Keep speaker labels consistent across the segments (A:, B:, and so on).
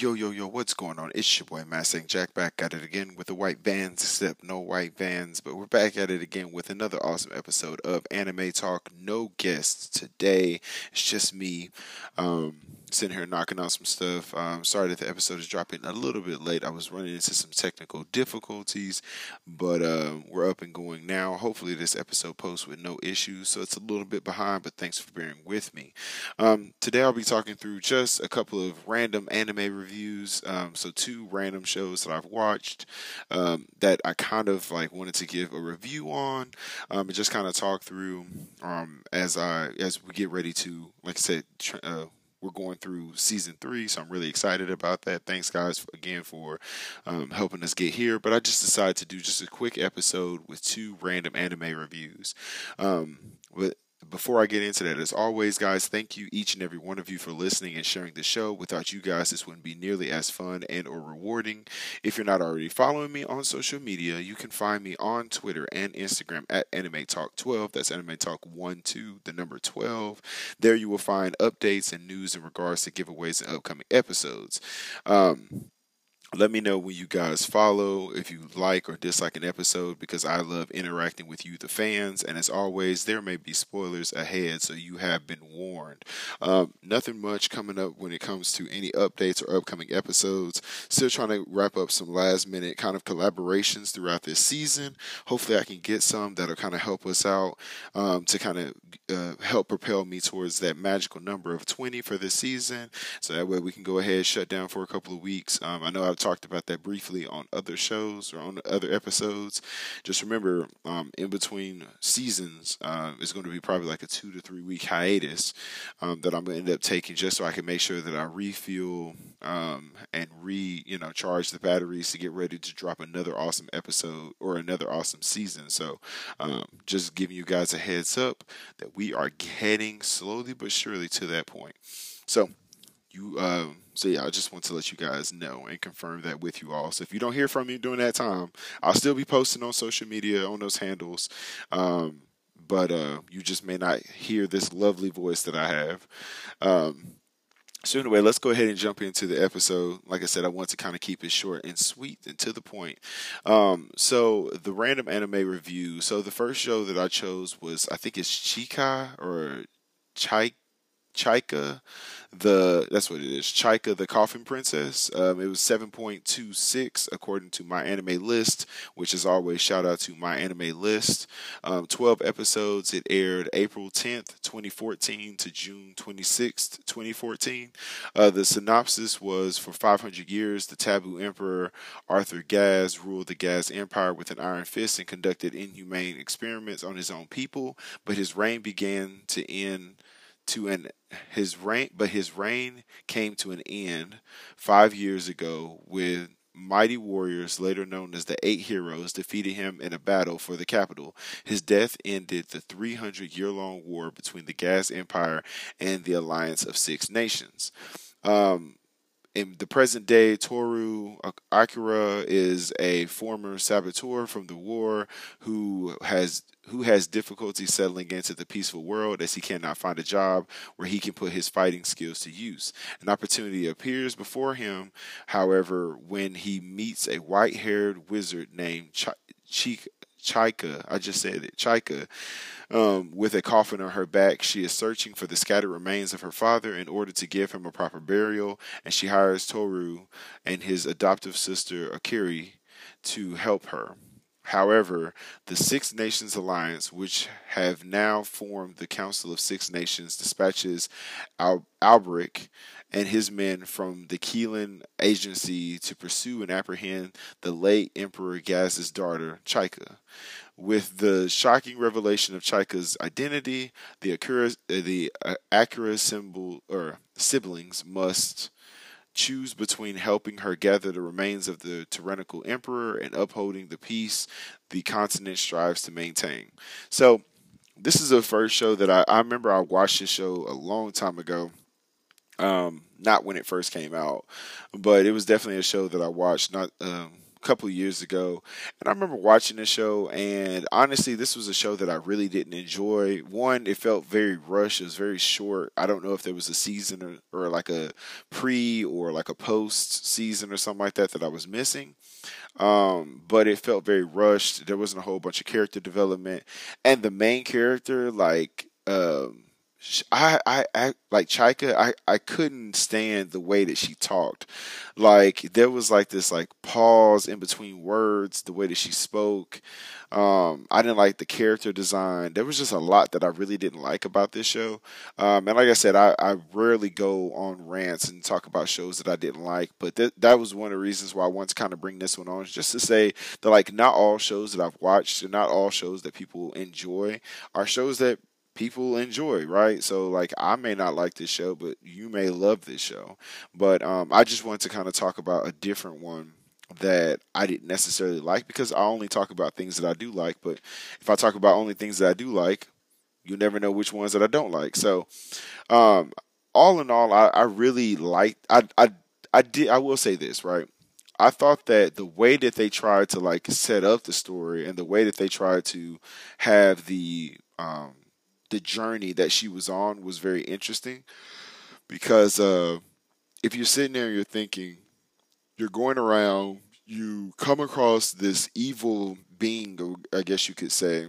A: Yo, yo, yo, what's going on? It's your boy Matt Jack back at it again with the white vans, except no white vans, but we're back at it again with another awesome episode of Anime Talk. No guests today. It's just me. Um, sitting here knocking out some stuff. Um, sorry that the episode is dropping a little bit late. I was running into some technical difficulties, but uh, we're up and going now. Hopefully, this episode posts with no issues. So it's a little bit behind, but thanks for bearing with me. Um, today, I'll be talking through just a couple of random anime reviews. Um, so two random shows that I've watched um, that I kind of like wanted to give a review on, um, and just kind of talk through as I as we get ready to, like I said. Uh, we're going through season three, so I'm really excited about that. Thanks, guys, again for um, helping us get here. But I just decided to do just a quick episode with two random anime reviews. Um, but before I get into that, as always, guys, thank you each and every one of you for listening and sharing the show. Without you guys, this wouldn't be nearly as fun and or rewarding. If you're not already following me on social media, you can find me on Twitter and Instagram at Anime Talk 12. That's Anime Talk 1 2, the number 12. There you will find updates and news in regards to giveaways and upcoming episodes. Um, let me know when you guys follow, if you like or dislike an episode, because I love interacting with you, the fans. And as always, there may be spoilers ahead, so you have been warned. Um, nothing much coming up when it comes to any updates or upcoming episodes. Still trying to wrap up some last minute kind of collaborations throughout this season. Hopefully, I can get some that'll kind of help us out um, to kind of uh, help propel me towards that magical number of 20 for this season. So that way we can go ahead, shut down for a couple of weeks. Um, I know I've talked about that briefly on other shows or on other episodes. Just remember, um, in between seasons, uh, is going to be probably like a two to three week hiatus um, that I'm going to end up taking just so I can make sure that I refuel um, and re you know charge the batteries to get ready to drop another awesome episode or another awesome season. So um, just giving you guys a heads up that we are heading slowly but surely to that point. So you um so yeah i just want to let you guys know and confirm that with you all so if you don't hear from me during that time i'll still be posting on social media on those handles um but uh you just may not hear this lovely voice that i have um so anyway, let's go ahead and jump into the episode. Like I said, I want to kind of keep it short and sweet and to the point. Um, so the random anime review. So the first show that I chose was I think it's Chika or Chai Chaika, the that's what it is. Chaika, the Coffin Princess. Um, it was seven point two six according to my anime list, which is always shout out to my anime list. Um, Twelve episodes. It aired April tenth, twenty fourteen, to June twenty sixth, twenty fourteen. Uh, the synopsis was for five hundred years, the taboo emperor Arthur Gaz ruled the Gaz Empire with an iron fist and conducted inhumane experiments on his own people, but his reign began to end to an his reign but his reign came to an end 5 years ago with mighty warriors later known as the eight heroes defeated him in a battle for the capital. His death ended the 300 year long war between the Gaz Empire and the alliance of six nations. Um, in the present day, Toru Acura is a former saboteur from the war who has who has difficulty settling into the peaceful world as he cannot find a job where he can put his fighting skills to use. An opportunity appears before him, however, when he meets a white-haired wizard named Ch-. Chaika, I just said it, Chaika, um, with a coffin on her back. She is searching for the scattered remains of her father in order to give him a proper burial, and she hires Toru and his adoptive sister Akari to help her. However, the Six Nations Alliance, which have now formed the Council of Six Nations, dispatches Al- Alberich and his men from the Keelan Agency to pursue and apprehend the late Emperor Gaz's daughter, Chaika. with the shocking revelation of Chaika's identity, the Acura, the uh, symbol or siblings must choose between helping her gather the remains of the tyrannical emperor and upholding the peace the continent strives to maintain. So, this is the first show that I, I remember I watched this show a long time ago. Um, not when it first came out, but it was definitely a show that I watched not um, couple years ago. And I remember watching the show, and honestly, this was a show that I really didn't enjoy. One, it felt very rushed, it was very short. I don't know if there was a season or, or like a pre or like a post season or something like that that I was missing. Um, but it felt very rushed. There wasn't a whole bunch of character development, and the main character, like, um, I, I, I like Chaika. I, I couldn't stand the way that she talked. Like there was like this like pause in between words, the way that she spoke. Um, I didn't like the character design. There was just a lot that I really didn't like about this show. Um, and like I said, I, I rarely go on rants and talk about shows that I didn't like, but th- that was one of the reasons why I wanted to kind of bring this one on, just to say that like not all shows that I've watched not all shows that people enjoy are shows that people enjoy, right? So like I may not like this show, but you may love this show. But um, I just wanted to kind of talk about a different one that I didn't necessarily like because I only talk about things that I do like. But if I talk about only things that I do like, you never know which ones that I don't like. So um, all in all, I, I really liked. I I I did. I will say this right. I thought that the way that they tried to like set up the story and the way that they tried to have the um, the journey that she was on was very interesting because uh, if you're sitting there and you're thinking, you're going around, you come across this evil being, I guess you could say,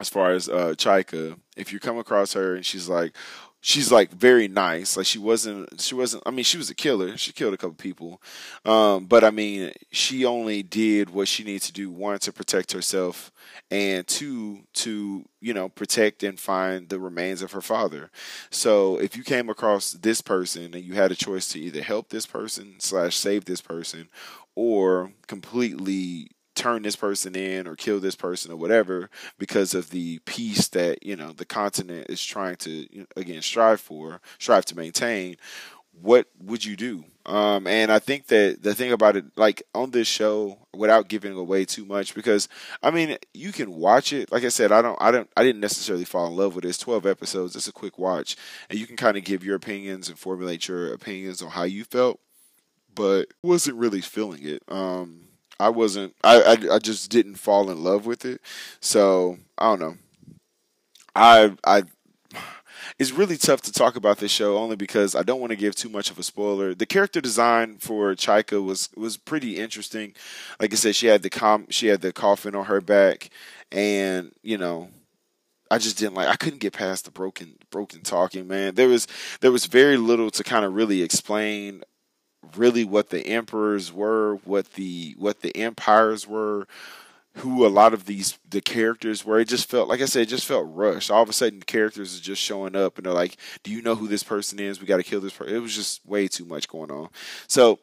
A: as far as uh, Chaika, if you come across her and she's like, she's like very nice. Like she wasn't she wasn't I mean she was a killer. She killed a couple people. Um, but I mean she only did what she needed to do one to protect herself and two to, you know, protect and find the remains of her father. So if you came across this person and you had a choice to either help this person slash save this person or completely turn this person in or kill this person or whatever because of the peace that you know the continent is trying to again strive for strive to maintain what would you do? Um, and i think that the thing about it like on this show without giving away too much because i mean you can watch it. Like i said i don't i don't i didn't necessarily fall in love with this 12 episodes. It's a quick watch. And you can kind of give your opinions and formulate your opinions on how you felt but wasn't really feeling it. Um, I wasn't. I, I I just didn't fall in love with it. So I don't know. I I. It's really tough to talk about this show only because I don't want to give too much of a spoiler. The character design for Chaika was was pretty interesting. Like I said, she had the com she had the coffin on her back, and you know, I just didn't like. I couldn't get past the broken broken talking. Man, there was there was very little to kind of really explain really what the emperors were, what the what the empires were, who a lot of these the characters were. It just felt like I said, it just felt rushed. All of a sudden, characters are just showing up and they're like, "Do you know who this person is? We got to kill this person." It was just way too much going on. So.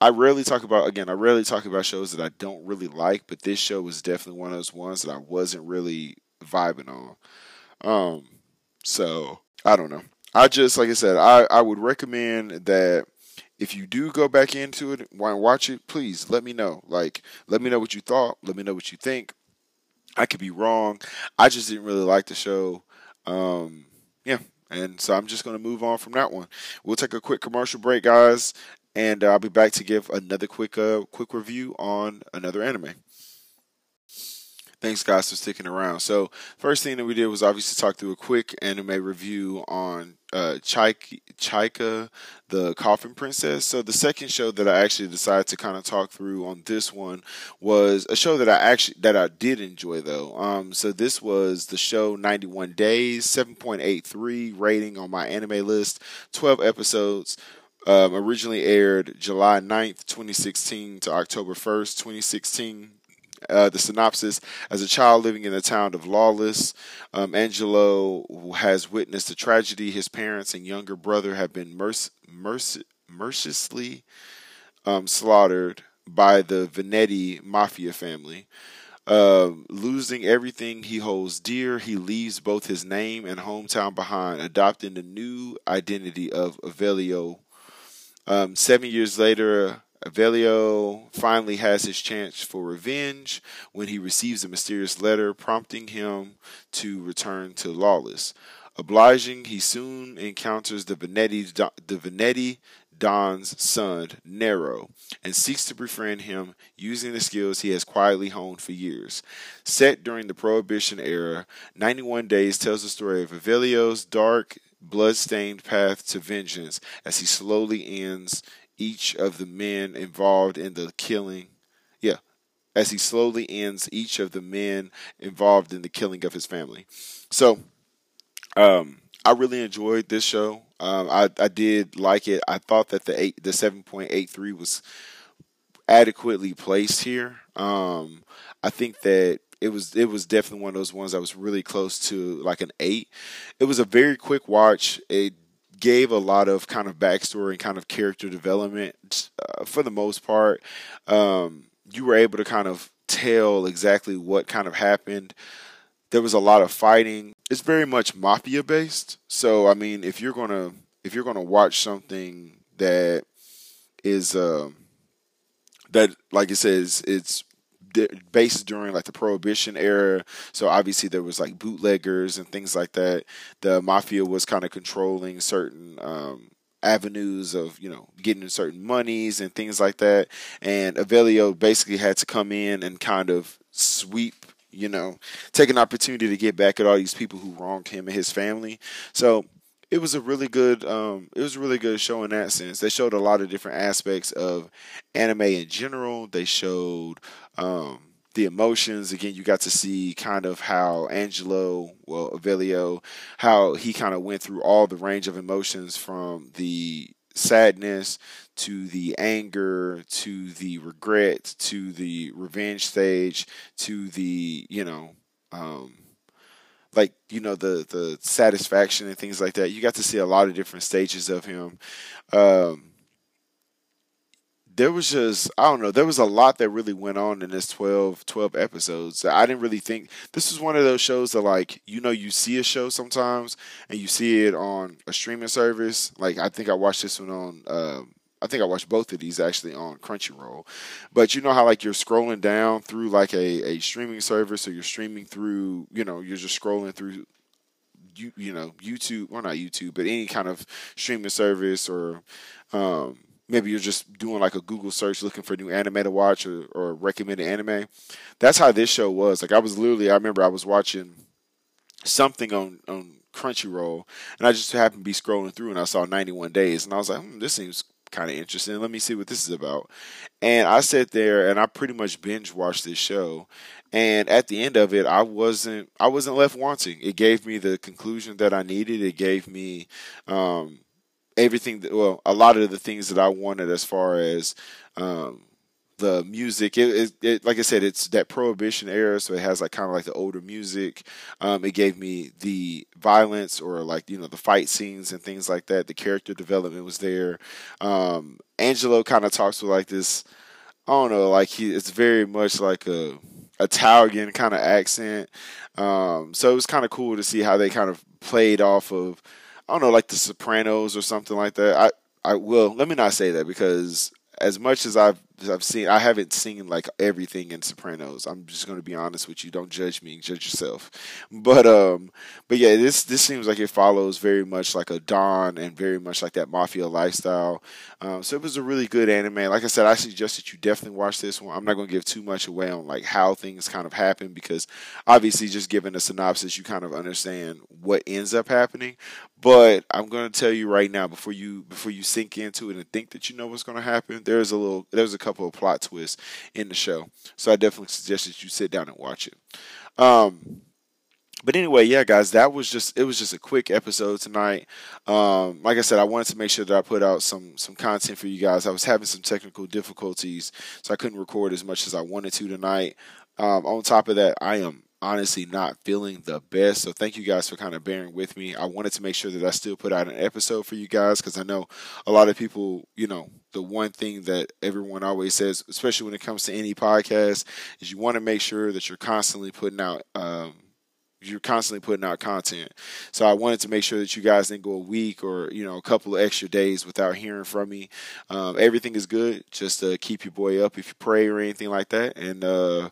A: I rarely talk about again. I rarely talk about shows that I don't really like, but this show was definitely one of those ones that I wasn't really vibing on. Um, so I don't know. I just like I said, I I would recommend that if you do go back into it and watch it, please let me know. Like, let me know what you thought. Let me know what you think. I could be wrong. I just didn't really like the show. Um, yeah, and so I'm just going to move on from that one. We'll take a quick commercial break, guys, and uh, I'll be back to give another quick uh, quick review on another anime. Thanks, guys, for sticking around. So, first thing that we did was obviously talk through a quick anime review on uh, Chaika, the Coffin Princess. So, the second show that I actually decided to kind of talk through on this one was a show that I actually that I did enjoy though. Um, so this was the show 91 Days, 7.83 rating on my anime list, 12 episodes. Um, originally aired July 9th, 2016 to October 1st, 2016 uh, the synopsis as a child living in the town of Lawless, um, Angelo has witnessed a tragedy. His parents and younger brother have been merc- merc- mercilessly um, slaughtered by the Vanetti mafia family. Uh, losing everything he holds dear, he leaves both his name and hometown behind, adopting the new identity of Avilio. Um, seven years later, Avilio finally has his chance for revenge when he receives a mysterious letter prompting him to return to Lawless. Obliging, he soon encounters the Vanetti, the Don's son, Nero, and seeks to befriend him using the skills he has quietly honed for years. Set during the Prohibition era, 91 Days tells the story of Avilio's dark, blood-stained path to vengeance as he slowly ends each of the men involved in the killing. Yeah, as he slowly ends each of the men involved in the killing of his family. So, um, I really enjoyed this show. Um, I, I did like it. I thought that the eight, the seven point eight three was adequately placed here. Um, I think that it was it was definitely one of those ones that was really close to like an eight. It was a very quick watch. It gave a lot of kind of backstory and kind of character development uh, for the most part. Um, you were able to kind of tell exactly what kind of happened. There was a lot of fighting. It's very much mafia based. So I mean, if you're gonna if you're gonna watch something that is uh, that like it says it's based during like the prohibition era. So obviously there was like bootleggers and things like that. The mafia was kind of controlling certain um, avenues of you know getting certain monies and things like that. And avilio basically had to come in and kind of sweep you know take an opportunity to get back at all these people who wronged him and his family. So it was a really good um, it was a really good show in that sense. They showed a lot of different aspects of anime in general. They showed um, the emotions. Again, you got to see kind of how Angelo, well, Avilio, how he kind of went through all the range of emotions from the sadness to the anger to the regret to the revenge stage to the you know um, like you know the the satisfaction and things like that. You got to see a lot of different stages of him. Um, there was just I don't know there was a lot that really went on in this 12, 12 episodes. I didn't really think this was one of those shows that like you know you see a show sometimes and you see it on a streaming service. Like I think I watched this one on. Um, I think I watched both of these actually on Crunchyroll. But you know how like you're scrolling down through like a, a streaming service or you're streaming through, you know, you're just scrolling through you you know, YouTube or not YouTube, but any kind of streaming service or um, maybe you're just doing like a Google search looking for new anime to watch or, or recommended anime. That's how this show was. Like I was literally I remember I was watching something on on Crunchyroll, and I just happened to be scrolling through, and I saw 91 Days, and I was like, hmm, this seems kind of interesting. Let me see what this is about. And I sat there and I pretty much binge watched this show. And at the end of it, I wasn't I wasn't left wanting. It gave me the conclusion that I needed. It gave me um, everything that well, a lot of the things that I wanted as far as um, the music. It, it, it, like I said, it's that prohibition era, so it has like kind of like the older music. Um, it gave me the violence or like you know the fight scenes and things like that. The character development was there. Um, Angelo kind of talks with like this. I don't know, like he. It's very much like a Italian kind of accent. Um, so it was kind of cool to see how they kind of played off of. I don't know, like the Sopranos or something like that. I I will let me not say that because as much as I've I've seen I haven't seen like everything in Sopranos. I'm just going to be honest with you. Don't judge me, judge yourself. But um but yeah, this this seems like it follows very much like a Don and very much like that mafia lifestyle. Um, so it was a really good anime. Like I said, I suggest that you definitely watch this one. I'm not going to give too much away on like how things kind of happen because obviously just giving a synopsis you kind of understand what ends up happening. But I'm going to tell you right now before you before you sink into it and think that you know what's going to happen. There's a little there's a couple of plot twists in the show, so I definitely suggest that you sit down and watch it. Um, but anyway, yeah, guys, that was just it was just a quick episode tonight. Um, like I said, I wanted to make sure that I put out some some content for you guys. I was having some technical difficulties, so I couldn't record as much as I wanted to tonight. Um, on top of that, I am honestly not feeling the best. So thank you guys for kind of bearing with me. I wanted to make sure that I still put out an episode for you guys because I know a lot of people, you know, the one thing that everyone always says, especially when it comes to any podcast, is you want to make sure that you're constantly putting out um, you're constantly putting out content. So I wanted to make sure that you guys didn't go a week or you know a couple of extra days without hearing from me. Um, everything is good. Just uh, keep your boy up if you pray or anything like that. And uh,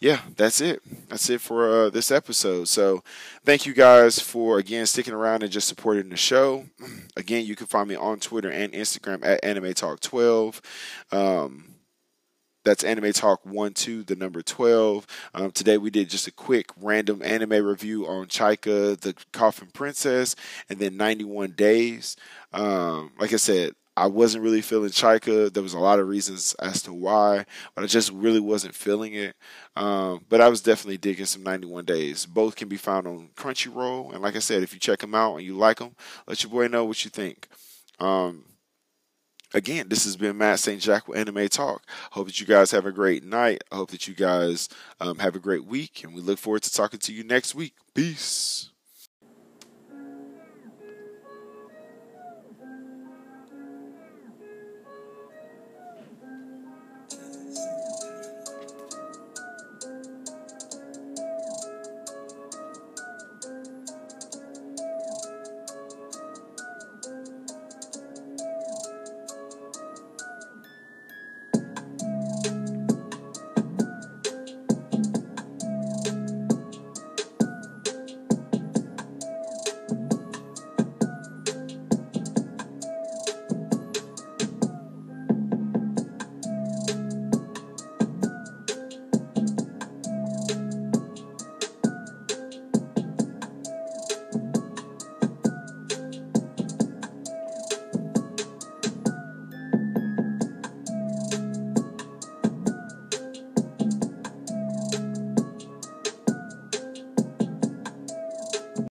A: yeah, that's it. That's it for uh, this episode. So thank you guys for again sticking around and just supporting the show. Again, you can find me on Twitter and Instagram at Anime Talk 12. Um, that's Anime Talk 1 2, the number 12. Um, today we did just a quick random anime review on Chika, the Coffin Princess, and then 91 Days. Um, like I said, I wasn't really feeling Chika. There was a lot of reasons as to why, but I just really wasn't feeling it. Um, but I was definitely digging some 91 Days. Both can be found on Crunchyroll. And like I said, if you check them out and you like them, let your boy know what you think. Um, again, this has been Matt St. Jack with Anime Talk. Hope that you guys have a great night. I hope that you guys um, have a great week, and we look forward to talking to you next week. Peace.